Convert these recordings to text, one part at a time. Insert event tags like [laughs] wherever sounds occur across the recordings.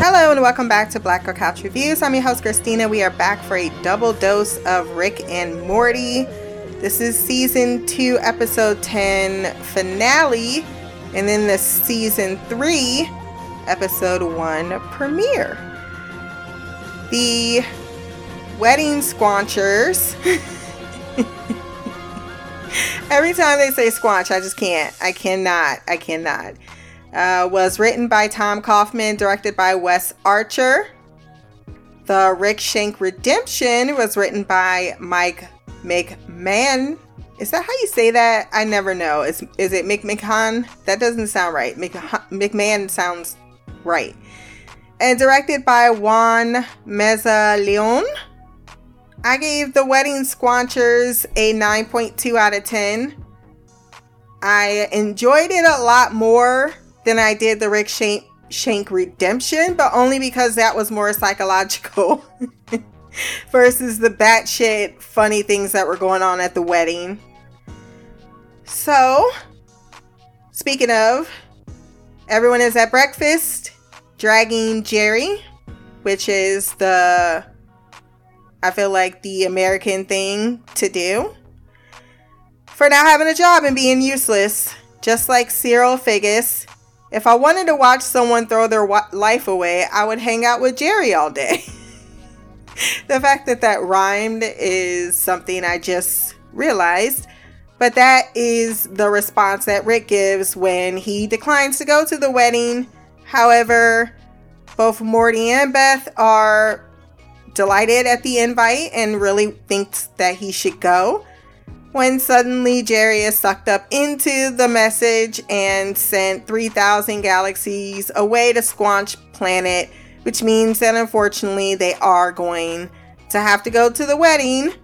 Hello and welcome back to Black Girl Couch Reviews. I'm your host Christina. We are back for a double dose of Rick and Morty. This is season 2, episode 10 finale, and then the season 3, episode 1 premiere. The wedding squanchers. [laughs] Every time they say squanch, I just can't. I cannot. I cannot. Uh, was written by Tom Kauffman, directed by Wes Archer. The Rick Shank Redemption was written by Mike McMahon. Is that how you say that? I never know. Is is it McMahon? That doesn't sound right. McMahon sounds right. And directed by Juan Meza Leon. I gave The Wedding Squanchers a 9.2 out of 10. I enjoyed it a lot more than I did the Rick Shank, Shank Redemption, but only because that was more psychological [laughs] versus the batshit funny things that were going on at the wedding. So, speaking of, everyone is at breakfast dragging Jerry, which is the, I feel like the American thing to do, for now having a job and being useless, just like Cyril Figgis if I wanted to watch someone throw their life away, I would hang out with Jerry all day. [laughs] the fact that that rhymed is something I just realized. But that is the response that Rick gives when he declines to go to the wedding. However, both Morty and Beth are delighted at the invite and really thinks that he should go when suddenly Jerry is sucked up into the message and sent 3,000 galaxies away to Squanch Planet, which means that unfortunately they are going to have to go to the wedding.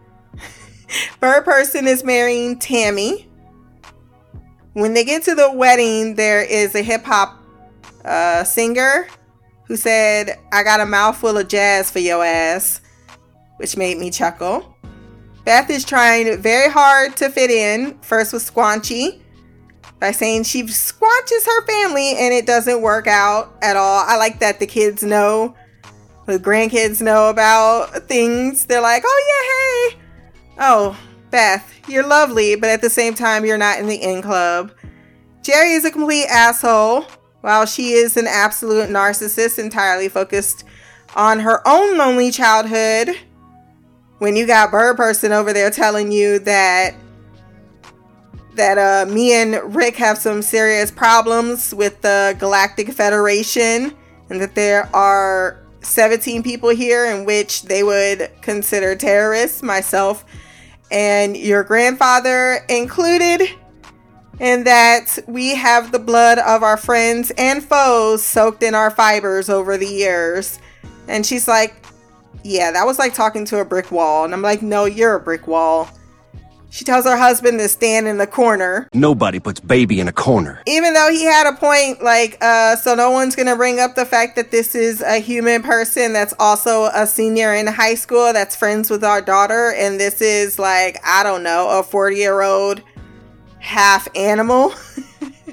[laughs] Bird Person is marrying Tammy. When they get to the wedding, there is a hip hop uh, singer who said, I got a mouthful of jazz for your ass, which made me chuckle. Beth is trying very hard to fit in, first with Squanchy, by saying she squanches her family and it doesn't work out at all. I like that the kids know, the grandkids know about things. They're like, oh yeah, hey. Oh, Beth, you're lovely, but at the same time, you're not in the in club. Jerry is a complete asshole, while she is an absolute narcissist, entirely focused on her own lonely childhood when you got Bird Person over there telling you that that uh, me and Rick have some serious problems with the Galactic Federation and that there are 17 people here in which they would consider terrorists, myself and your grandfather included, and that we have the blood of our friends and foes soaked in our fibers over the years. And she's like, yeah, that was like talking to a brick wall. And I'm like, no, you're a brick wall. She tells her husband to stand in the corner. Nobody puts baby in a corner. Even though he had a point, like, uh, so no one's gonna bring up the fact that this is a human person that's also a senior in high school that's friends with our daughter, and this is like, I don't know, a 40 year old half animal.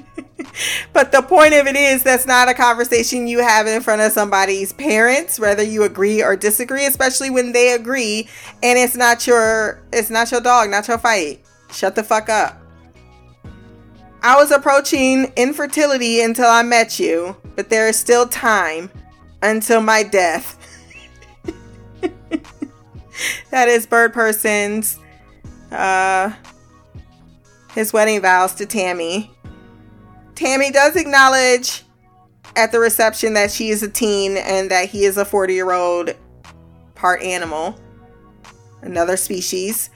[laughs] but the point of it is that's not a conversation you have in front of somebody's parents whether you agree or disagree especially when they agree and it's not your it's not your dog not your fight. Shut the fuck up. I was approaching infertility until i met you but there is still time until my death. [laughs] That is bird person's uh his wedding vows to tammy Tammy does acknowledge at the reception that she is a teen and that he is a 40 year old part animal, another species.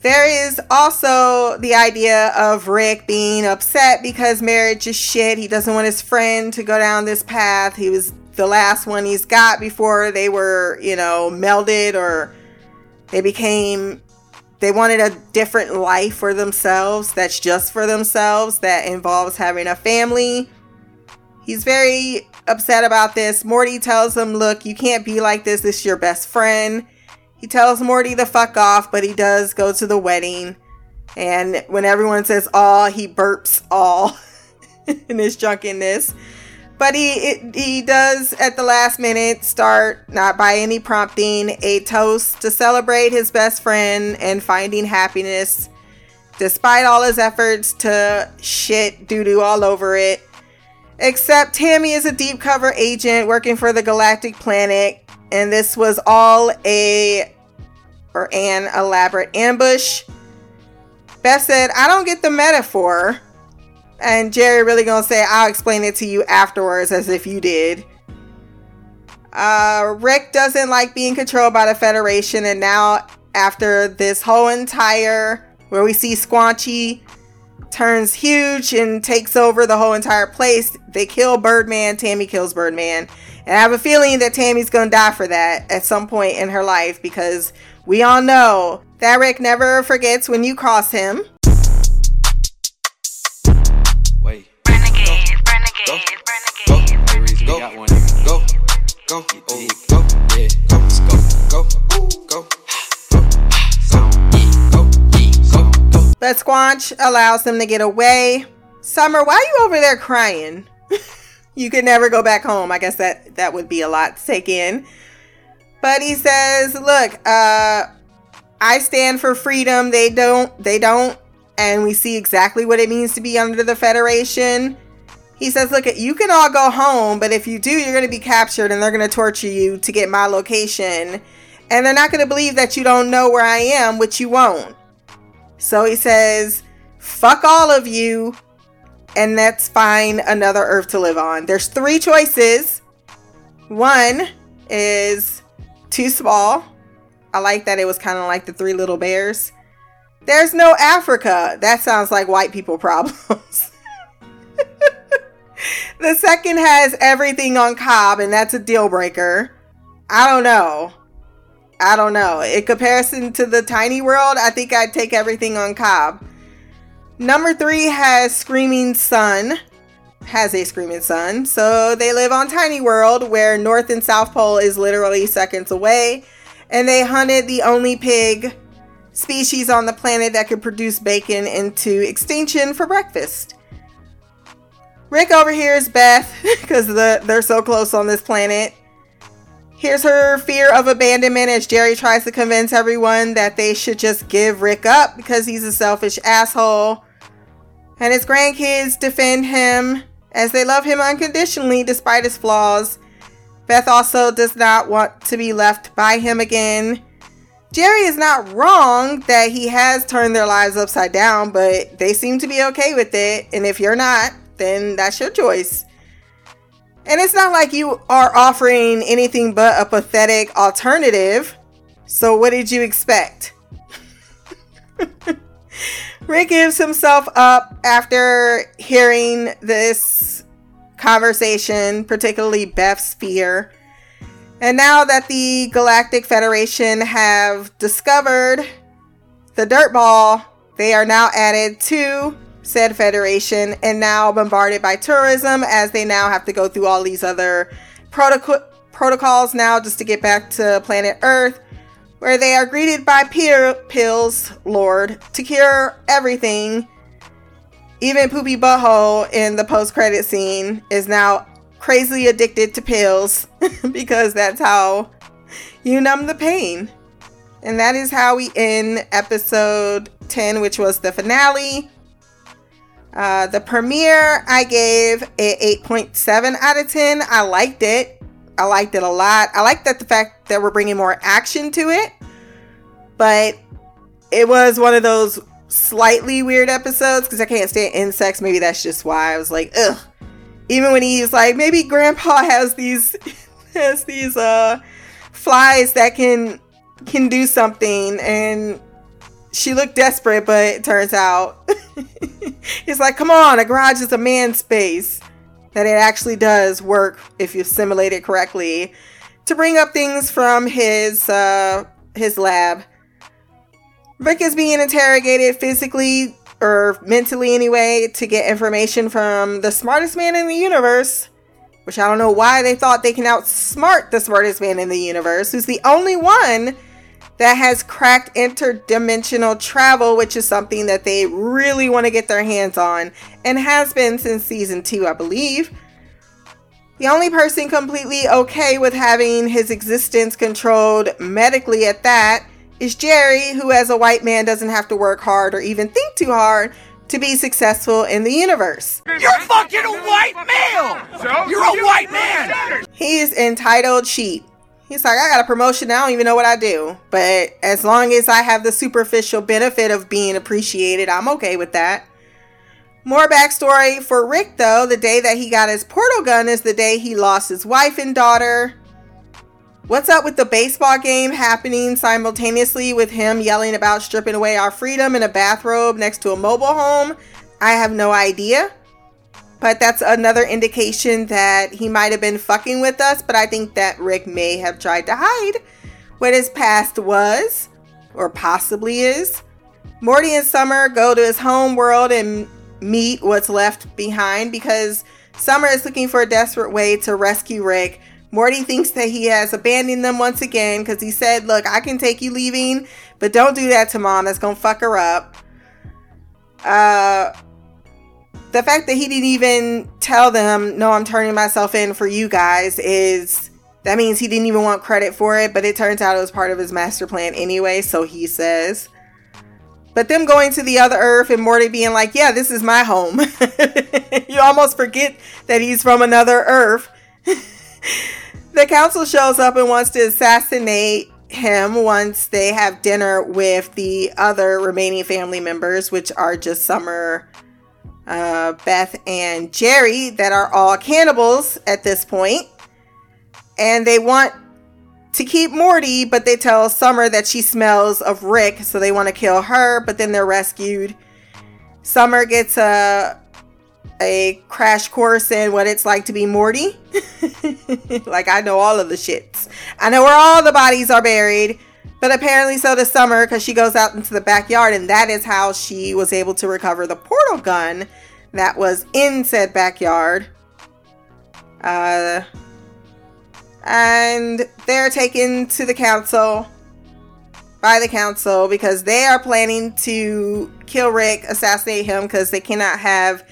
There is also the idea of Rick being upset because marriage is shit. He doesn't want his friend to go down this path. He was the last one he's got before they were, you know, melded or they became they wanted a different life for themselves that's just for themselves, that involves having a family. He's very upset about this. Morty tells him, Look, you can't be like this. This is your best friend. He tells Morty to fuck off, but he does go to the wedding. And when everyone says all, he burps all. [laughs] in his drunkenness. But he it, he does at the last minute start, not by any prompting, a toast to celebrate his best friend and finding happiness, despite all his efforts to shit doo doo all over it. Except Tammy is a deep cover agent working for the Galactic Planet, and this was all a or an elaborate ambush. Beth said, I don't get the metaphor. And Jerry really gonna say, I'll explain it to you afterwards as if you did. Uh, Rick doesn't like being controlled by the Federation, and now after this whole entire where we see Squanchy turns huge and takes over the whole entire place, they kill Birdman, Tammy kills Birdman. And I have a feeling that Tammy's gonna die for that at some point in her life because we all know that Rick never forgets when you cross him. Renegade, renegade. Go, go, go, go, go, oh, go, yeah, go, go, go, go, go. But Squanch allows them to get away. Summer, why are you over there crying? [laughs] you could never go back home. I guess that that would be a lot to take in. But he says, "Look, uh, I stand for freedom. They don't. They don't." And we see exactly what it means to be under the Federation. He says, "Look, you can all go home, but if you do, you're going to be captured, and they're going to torture you to get my location, and they're not going to believe that you don't know where I am, which you won't." So he says, "Fuck all of you." and let's find another Earth to live on. There's three choices. One is too small. I like that it was kind of like the three little bears. There's no Africa. That sounds like white people [laughs] problems. The second has everything on Cobb, and that's a deal breaker. I don't know. I don't know. In comparison to the tiny world, I think I'd take everything on Cobb. Number three has Screaming Sun, has a Screaming Sun. So they live on Tiny World, where North and South Pole is literally seconds away. And they hunted the only pig species on the planet that could produce bacon into extinction for breakfast. Rick over here is Beth [laughs] because the, they're so close on this planet. Here's her fear of abandonment as Jerry tries to convince everyone that they should just give Rick up because he's a selfish asshole. And his grandkids defend him as they love him unconditionally despite his flaws. Beth also does not want to be left by him again. Jerry is not wrong that he has turned their lives upside down, but they seem to be okay with it. And if you're not, then that's your choice. And it's not like you are offering anything but a pathetic alternative. So, what did you expect? [laughs] Rick gives himself up after hearing this conversation, particularly Beth's fear. And now that the Galactic Federation have discovered the dirt ball, they are now added to said federation and now bombarded by tourism as they now have to go through all these other protoco- protocols now just to get back to planet Earth where they are greeted by peer pills lord to cure everything. Even Poopy Butthole in the post credit scene is now crazily addicted to pills [laughs] because that's how you numb the pain. And that is how we end episode 10, which was the finale. Uh, the premiere, I gave a 8.7 out of 10. I liked it. I liked it a lot. I like that the fact that we're bringing more action to it, but it was one of those slightly weird episodes because I can't stand insects. Maybe that's just why I was like, ugh. Even when he's like, maybe Grandpa [laughs] has these has these uh flies that can can do something, and she looked desperate, but it turns out [laughs] it's like, come on, a garage is a man space that it actually does work if you simulate it correctly to bring up things from his uh, his lab. Rick is being interrogated physically or mentally anyway to get information from the smartest man in the universe, which I don't know why they thought they can outsmart the smartest man in the universe, who's the only one that has cracked interdimensional travel, which is something that they really want to get their hands on and has been since season two, I believe. The only person completely okay with having his existence controlled medically at that is Jerry, who, as a white man, doesn't have to work hard or even think too hard to be successful in the universe. You're fucking a white male! So? You're a white man! He is entitled sheep. He's like, I got a promotion. I don't even know what I do. But as long as I have the superficial benefit of being appreciated, I'm okay with that. More backstory for Rick, though. The day that he got his portal gun is the day he lost his wife and daughter. What's up with the baseball game happening simultaneously with him yelling about stripping away our freedom in a bathrobe next to a mobile home? I have no idea. But that's another indication that he might have been fucking with us, but I think that Rick may have tried to hide what his past was, or possibly is. Morty and Summer go to his home world and meet what's left behind because Summer is looking for a desperate way to rescue Rick Morty thinks that he has abandoned them once again because he said, Look, I can take you leaving, but don't do that to mom. That's going to fuck her up. Uh, the fact that he didn't even tell them, No, I'm turning myself in for you guys, is that means he didn't even want credit for it, but it turns out it was part of his master plan anyway, so he says. But them going to the other Earth and Morty being like, Yeah, this is my home. [laughs] you almost forget that he's from another Earth. [laughs] the council shows up and wants to assassinate him once they have dinner with the other remaining family members, which are just Summer, uh, Beth, and Jerry, that are all cannibals at this point. And they want to keep Morty, but they tell Summer that she smells of Rick, so they want to kill her, but then they're rescued. Summer gets a a crash course in what it's like to be Morty. [laughs] like I know all of the shits. I know where all the bodies are buried. But apparently so does Summer because she goes out into the backyard and that is how she was able to recover the portal gun that was in said backyard. Uh and they're taken to the council by the council because they are planning to kill Rick, assassinate him because they cannot have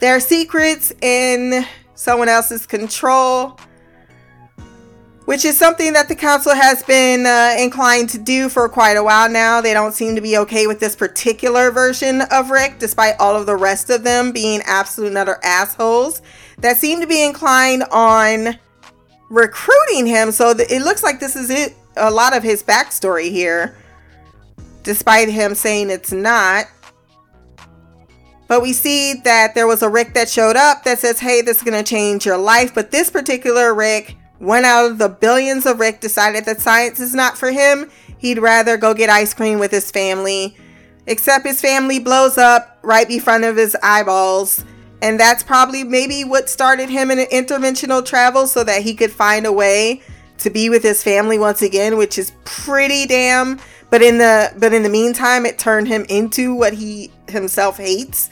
their secrets in someone else's control, which is something that the council has been uh, inclined to do for quite a while now. They don't seem to be okay with this particular version of Rick, despite all of the rest of them being absolute utter assholes that seem to be inclined on recruiting him. So th- it looks like this is it. A lot of his backstory here, despite him saying it's not. But we see that there was a Rick that showed up that says, hey, this is going to change your life. But this particular Rick, one out of the billions of Rick, decided that science is not for him. He'd rather go get ice cream with his family. Except his family blows up right in front of his eyeballs. And that's probably maybe what started him in interdimensional travel so that he could find a way to be with his family once again, which is pretty damn. But in the but in the meantime, it turned him into what he himself hates.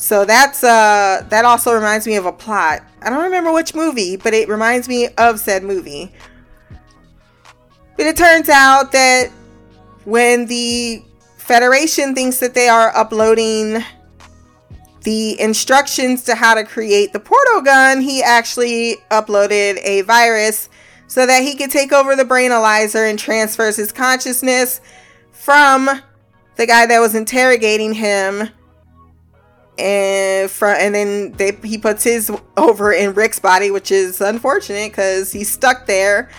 So that's uh that also reminds me of a plot. I don't remember which movie, but it reminds me of said movie. But it turns out that when the Federation thinks that they are uploading the instructions to how to create the portal gun, he actually uploaded a virus so that he could take over the brainalyzer and transfers his consciousness from the guy that was interrogating him and from and then they he puts his over in Rick's body, which is unfortunate because he's stuck there.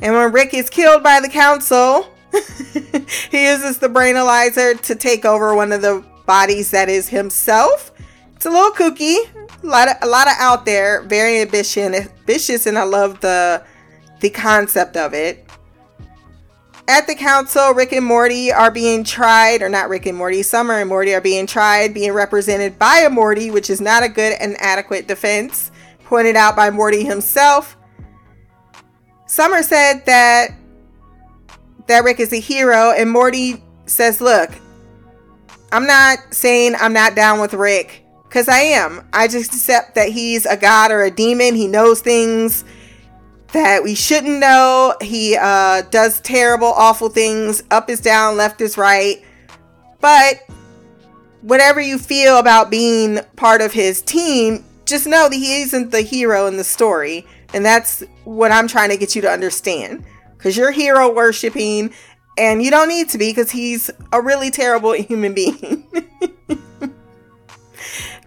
And when Rick is killed by the council, [laughs] he uses the brainalyzer to take over one of the bodies that is himself. It's a little kooky, a lot of a lot of out there, very ambitious, ambitious, and I love the the concept of it. At the council, Rick and Morty are being tried, or not Rick and Morty, Summer and Morty are being tried, being represented by a Morty, which is not a good and adequate defense, pointed out by Morty himself. Summer said that that Rick is a hero, and Morty says, Look, I'm not saying I'm not down with Rick, because I am. I just accept that he's a god or a demon. He knows things that we shouldn't know. He uh, does terrible, awful things. Up is down, left is right. But whatever you feel about being part of his team, just know that he isn't the hero in the story. And that's what I'm trying to get you to understand. Because you're hero worshiping, and you don't need to be because he's a really terrible [laughs] human being. [laughs]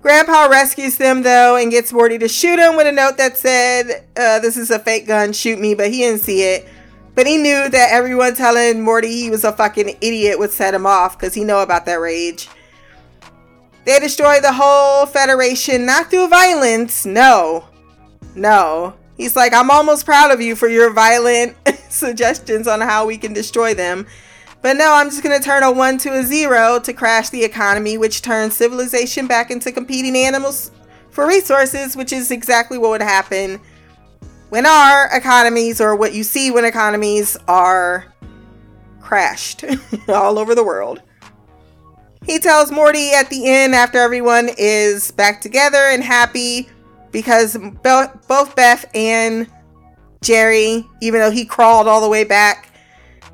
Grandpa rescues them though and gets Morty to shoot him with a note that said, uh, This is a fake gun, shoot me, but he didn't see it. But he knew that everyone telling Morty he was a fucking idiot would set him off because he know about that rage. They destroy the whole Federation, not through violence, no. No. He's like, I'm almost proud of you for your violent [laughs] suggestions on how we can destroy them. But no, I'm just going to turn a 1 to a 0 to crash the economy, which turns civilization back into competing animals for resources, which is exactly what would happen when our economies, or what you see when economies are crashed [laughs] all over the world. He tells Morty at the end, after everyone is back together and happy, because both Beth and Jerry, even though he crawled all the way back,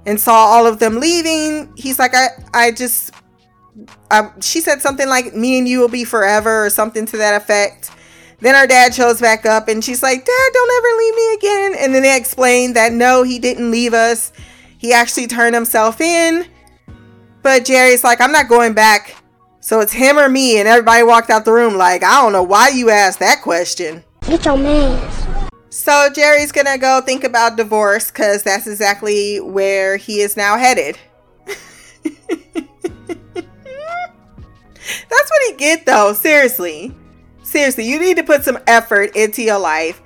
and saw all of them leaving, he's like, I, I just, I, she said something like, me and you will be forever or something to that effect. Then her dad shows back up and she's like, Dad, don't ever leave me again. And then they explain that no, he didn't leave us. He actually turned himself in. But Jerry's like, I'm not going back. So it's him or me. And everybody walked out the room like, I don't know why you asked that question. Get your man. So Jerry's gonna go think about divorce because that's exactly where he is now headed. [laughs] that's what he get though. Seriously, seriously, you need to put some effort into your life.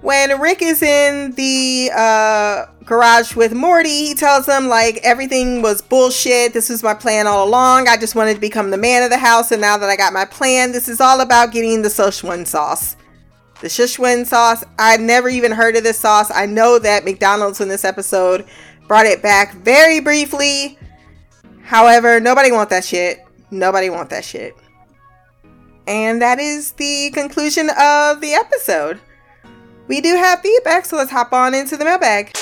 When Rick is in the uh, garage with Morty, he tells him like everything was bullshit. This was my plan all along. I just wanted to become the man of the house, and now that I got my plan, this is all about getting the Szechuan sauce. The Szechuan sauce, I'd never even heard of this sauce. I know that McDonald's in this episode brought it back very briefly. However, nobody want that shit. Nobody want that shit. And that is the conclusion of the episode. We do have feedback, so let's hop on into the mailbag.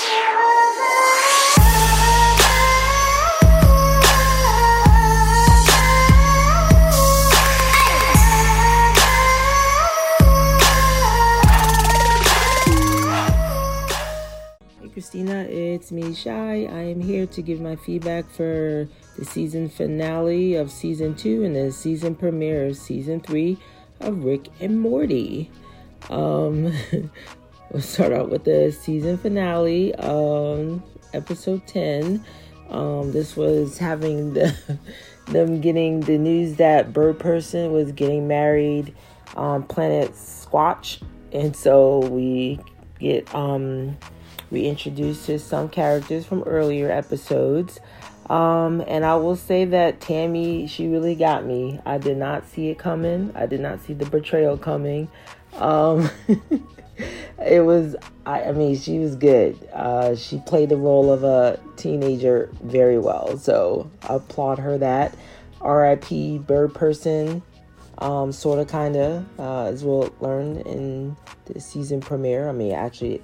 Christina. It's me, Shy. I am here to give my feedback for the season finale of season two and the season premiere of season three of Rick and Morty. Um, [laughs] we'll start out with the season finale, episode 10. Um, this was having the [laughs] them getting the news that Bird Person was getting married on planet Squatch, and so we get um to some characters from earlier episodes. Um, and I will say that Tammy, she really got me. I did not see it coming. I did not see the betrayal coming. Um, [laughs] it was, I, I, mean, she was good. Uh, she played the role of a teenager very well. So I applaud her that. RIP Bird Person, um, sort of, kind of, uh, as we'll learn in the season premiere. I mean, actually,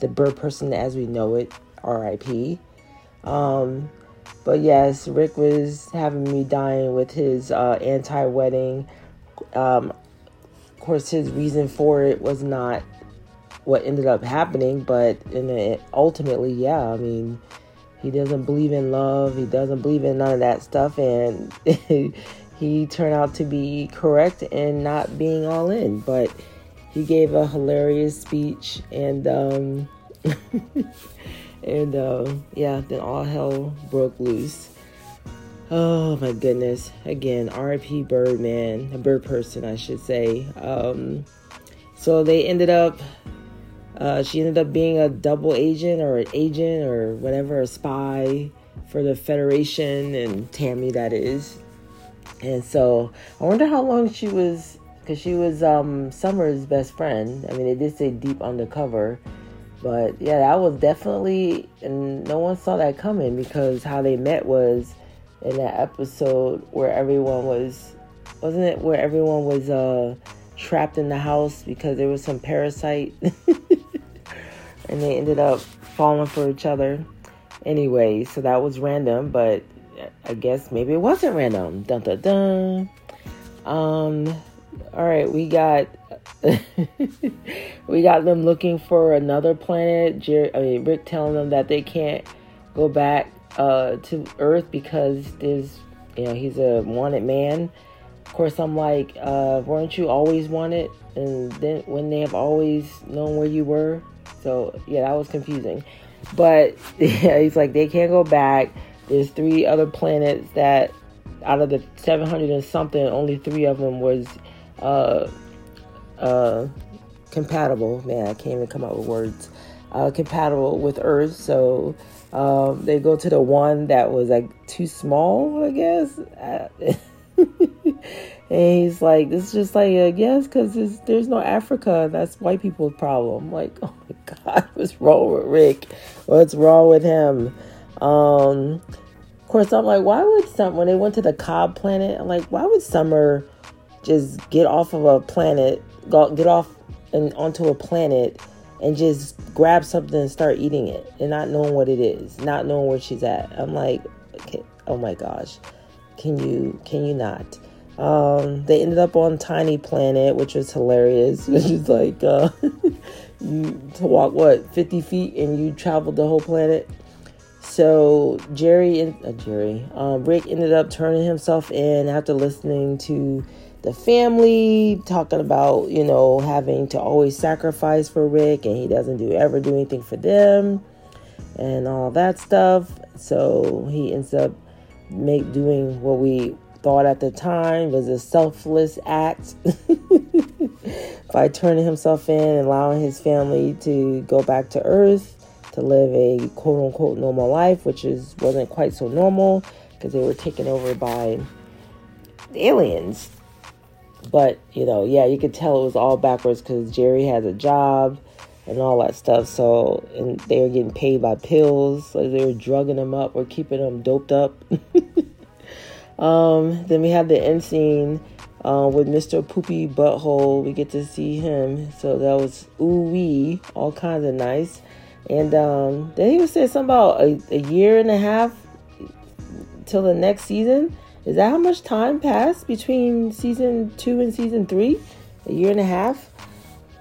the bird person as we know it, RIP. Um, but yes, Rick was having me dying with his uh, anti wedding. Um, of course, his reason for it was not what ended up happening, but in it, ultimately, yeah, I mean, he doesn't believe in love, he doesn't believe in none of that stuff, and [laughs] he turned out to be correct in not being all in. But he gave a hilarious speech and um, [laughs] and uh, yeah then all hell broke loose. Oh my goodness. Again rip birdman a bird person i should say. Um, so they ended up uh, she ended up being a double agent or an agent or whatever a spy for the federation and tammy that is. And so i wonder how long she was because she was um, Summer's best friend. I mean, it did say deep undercover, but yeah, that was definitely, and no one saw that coming because how they met was in that episode where everyone was, wasn't it, where everyone was uh, trapped in the house because there was some parasite. [laughs] and they ended up falling for each other anyway. So that was random, but I guess maybe it wasn't random. Dun dun dun. Um, all right, we got [laughs] we got them looking for another planet. I mean, Rick telling them that they can't go back uh, to Earth because there's, you know, he's a wanted man. Of course, I'm like, uh, weren't you always wanted? And then when they have always known where you were, so yeah, that was confusing. But [laughs] yeah, he's like, they can't go back. There's three other planets that, out of the 700 and something, only three of them was uh, uh, compatible. Man, I can't even come up with words. Uh, compatible with Earth. So um, they go to the one that was like too small, I guess. [laughs] and he's like, "This is just like, uh, yes, because there's no Africa. That's white people's problem." Like, [laughs] oh my God, what's wrong with Rick? What's wrong with him? Um, of course, I'm like, why would some when they went to the Cobb planet? I'm like, why would Summer just get off of a planet, go, get off and onto a planet and just grab something and start eating it and not knowing what it is, not knowing where she's at. I'm like, okay, oh my gosh, can you can you not? Um, they ended up on Tiny Planet, which was hilarious. [laughs] Which is like uh, [laughs] you to walk what 50 feet and you traveled the whole planet. So Jerry and uh, Jerry, um, Rick ended up turning himself in after listening to the family, talking about, you know, having to always sacrifice for Rick and he doesn't do ever do anything for them and all that stuff. So he ends up make doing what we thought at the time was a selfless act [laughs] by turning himself in and allowing his family to go back to earth to live a quote unquote normal life, which is wasn't quite so normal because they were taken over by aliens but, you know, yeah, you could tell it was all backwards because Jerry has a job and all that stuff. So, and they were getting paid by pills. So they were drugging them up or keeping them doped up. [laughs] um, then we have the end scene uh, with Mr. Poopy Butthole. We get to see him. So that was ooh wee, all kinds of nice. And um, then he was saying something about a, a year and a half till the next season. Is that how much time passed between season two and season three? A year and a half?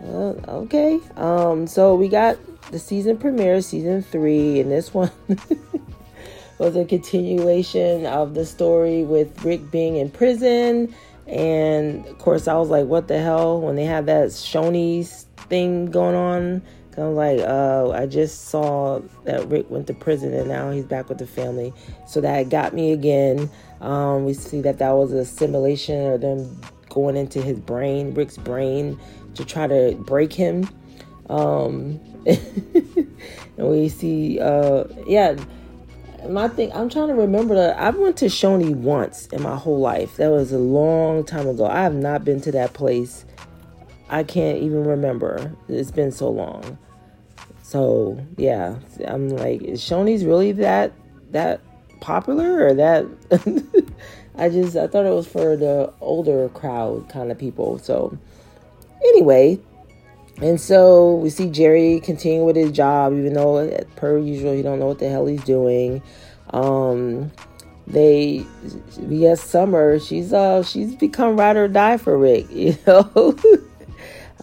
Uh, okay. Um, so we got the season premiere, season three, and this one [laughs] was a continuation of the story with Rick being in prison. And of course, I was like, what the hell? When they had that Shoney's thing going on, I was like, uh, I just saw that Rick went to prison and now he's back with the family. So that got me again. Um, we see that that was a simulation of them going into his brain, Rick's brain, to try to break him. Um, [laughs] and we see, uh, yeah, my thing, I'm trying to remember that I went to Shoney once in my whole life. That was a long time ago. I have not been to that place. I can't even remember. It's been so long. So yeah, I'm like, is Shoney's really that that popular or that [laughs] I just I thought it was for the older crowd kind of people. So anyway, and so we see Jerry continue with his job, even though per usual he don't know what the hell he's doing. Um, they got Summer. She's uh she's become ride or die for Rick. [laughs] You know,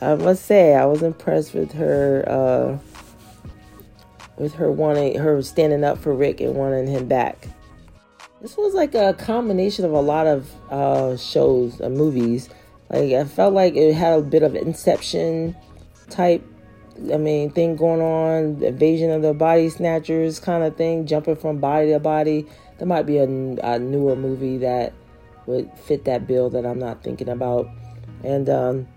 I must say I was impressed with her. Uh, with her wanting her standing up for Rick and wanting him back. This was like a combination of a lot of uh, shows and movies. Like I felt like it had a bit of Inception type. I mean, thing going on, invasion of the body snatchers kind of thing, jumping from body to body. There might be a, a newer movie that would fit that bill that I'm not thinking about. And um,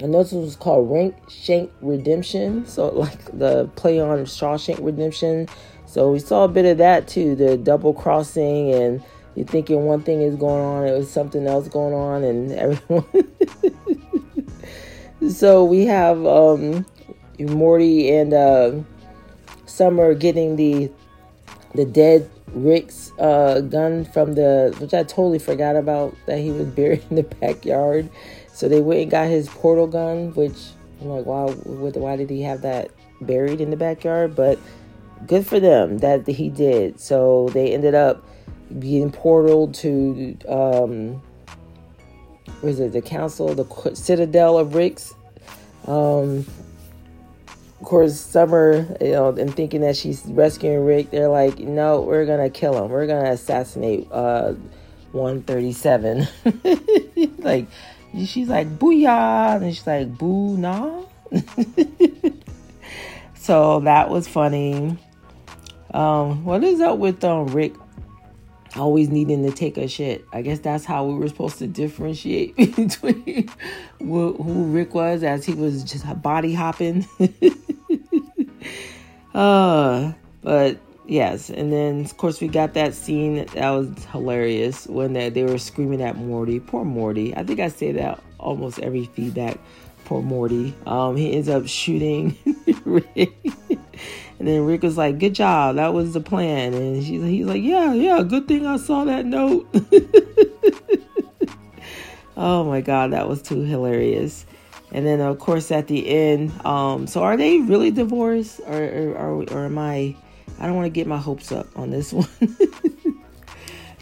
and this was called Rank Shank Redemption. So like the play on Shawshank Redemption. So we saw a bit of that too, the double crossing and you're thinking one thing is going on, it was something else going on and [laughs] everyone So we have um Morty and uh, Summer getting the the dead Rick's uh, gun from the which I totally forgot about that he was buried in the backyard. So they went and got his portal gun, which I'm like, why? Why did he have that buried in the backyard, but good for them that he did. So they ended up being portaled to um, was it the council, the citadel of Ricks. Um, of course, Summer, you know, and thinking that she's rescuing Rick, they're like, no, we're gonna kill him. We're gonna assassinate uh, 137. [laughs] like, she's like, booyah, and she's like, boo nah. [laughs] so that was funny. Um, what is up with um, Rick always needing to take a shit. I guess that's how we were supposed to differentiate [laughs] between who Rick was as he was just body hopping. [laughs] uh, but yes, and then of course we got that scene that was hilarious when they, they were screaming at Morty. Poor Morty. I think I say that almost every feedback. Poor Morty. Um, he ends up shooting [laughs] Rick. And then Rick was like, "Good job, that was the plan." And she's he's like, "Yeah, yeah, good thing I saw that note." [laughs] oh my god, that was too hilarious. And then of course at the end, um, so are they really divorced, or or, or, or am I? I don't want to get my hopes up on this [laughs] one.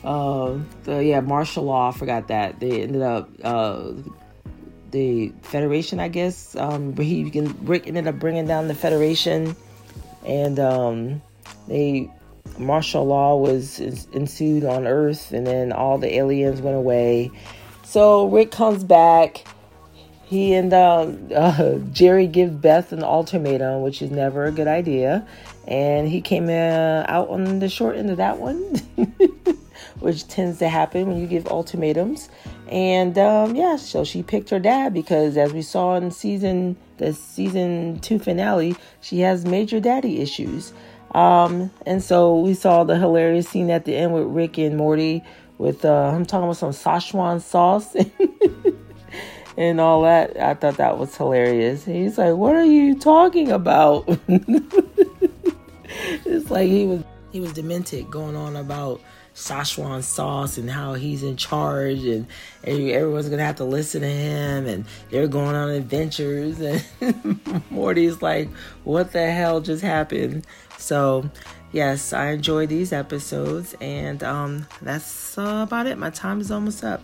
um, so yeah, martial law. I forgot that they ended up. Uh, the Federation, I guess. Um, he Rick ended up bringing down the Federation and um, they martial law was ensued on Earth, and then all the aliens went away. So Rick comes back. He and um, uh, [laughs] Jerry give Beth an ultimatum, which is never a good idea, and he came uh, out on the short end of that one, [laughs] which tends to happen when you give ultimatums. And um, yeah, so she picked her dad because, as we saw in season the season two finale, she has major daddy issues. Um, and so we saw the hilarious scene at the end with Rick and Morty with uh, I'm talking about some Szechuan sauce [laughs] and all that. I thought that was hilarious. He's like, "What are you talking about?" [laughs] [laughs] it's like he was he was demented, going on about Szechuan sauce and how he's in charge and, and everyone's gonna have to listen to him and they're going on adventures and [laughs] Morty's like, what the hell just happened? So yes, I enjoy these episodes and um, that's uh, about it. My time is almost up.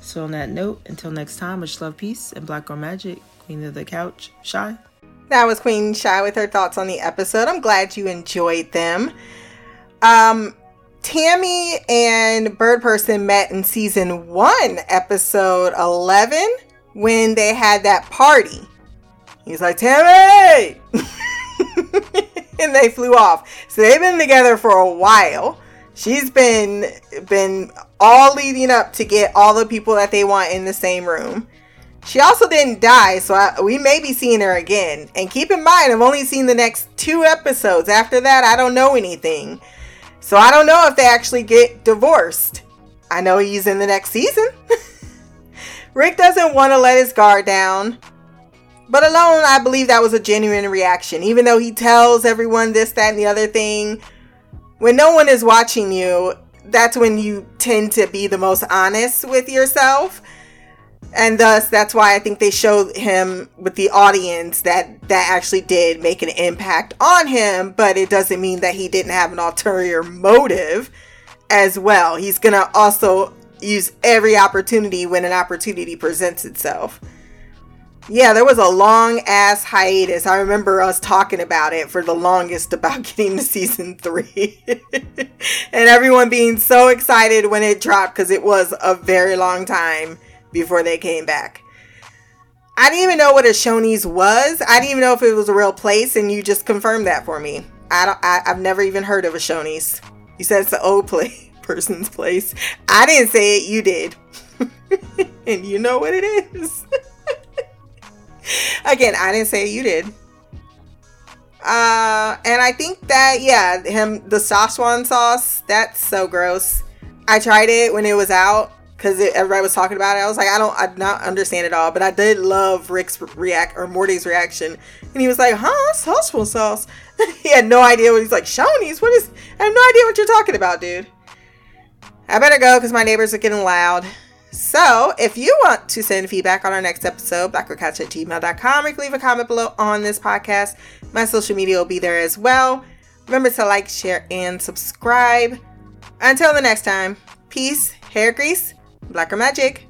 So on that note, until next time, much love, peace, and black girl magic. Queen of the couch, shy. That was Queen Shy with her thoughts on the episode. I'm glad you enjoyed them. Um, Tammy and Bird Person met in season one, episode 11, when they had that party. He's like, Tammy! [laughs] and they flew off. So they've been together for a while. She's been been all leading up to get all the people that they want in the same room. She also didn't die, so I, we may be seeing her again. And keep in mind, I've only seen the next two episodes. After that, I don't know anything. So I don't know if they actually get divorced. I know he's in the next season. [laughs] Rick doesn't want to let his guard down. But alone, I believe that was a genuine reaction. Even though he tells everyone this, that, and the other thing, when no one is watching you, that's when you tend to be the most honest with yourself and thus that's why I think they showed him with the audience that that actually did make an impact on him, but it doesn't mean that he didn't have an ulterior motive as well. He's gonna also use every opportunity when an opportunity presents itself. Yeah, there was a long ass hiatus. I remember us talking about it for the longest about [laughs] getting to season three. [laughs] and everyone being so excited when it dropped because it was a very long time before they came back. I didn't even know what a Shoney's was. I didn't even know if it was a real place, and you just confirmed that for me. I don't. I, have never even heard of a Shoney's. You said it's the old play [laughs] person's place. I didn't say it. You did, [laughs] and you know what it is. [laughs] Again, I didn't say it. You did. Uh, and I think that yeah, him the Szechuan sauce. That's so gross. I tried it when it was out because everybody was talking about it. I was like, I don't, I do not understand it all, but I did love Rick's react or Morty's reaction, and he was like, "Huh, sauceful sauce." [laughs] he had no idea what he's like. Shoney's, what is? I have no idea what you're talking about, dude. I better go because my neighbors are getting loud. So, if you want to send feedback on our next episode, blackercouch at gmail.com, or you can leave a comment below on this podcast. My social media will be there as well. Remember to like, share, and subscribe. Until the next time, peace, hair grease, blacker magic.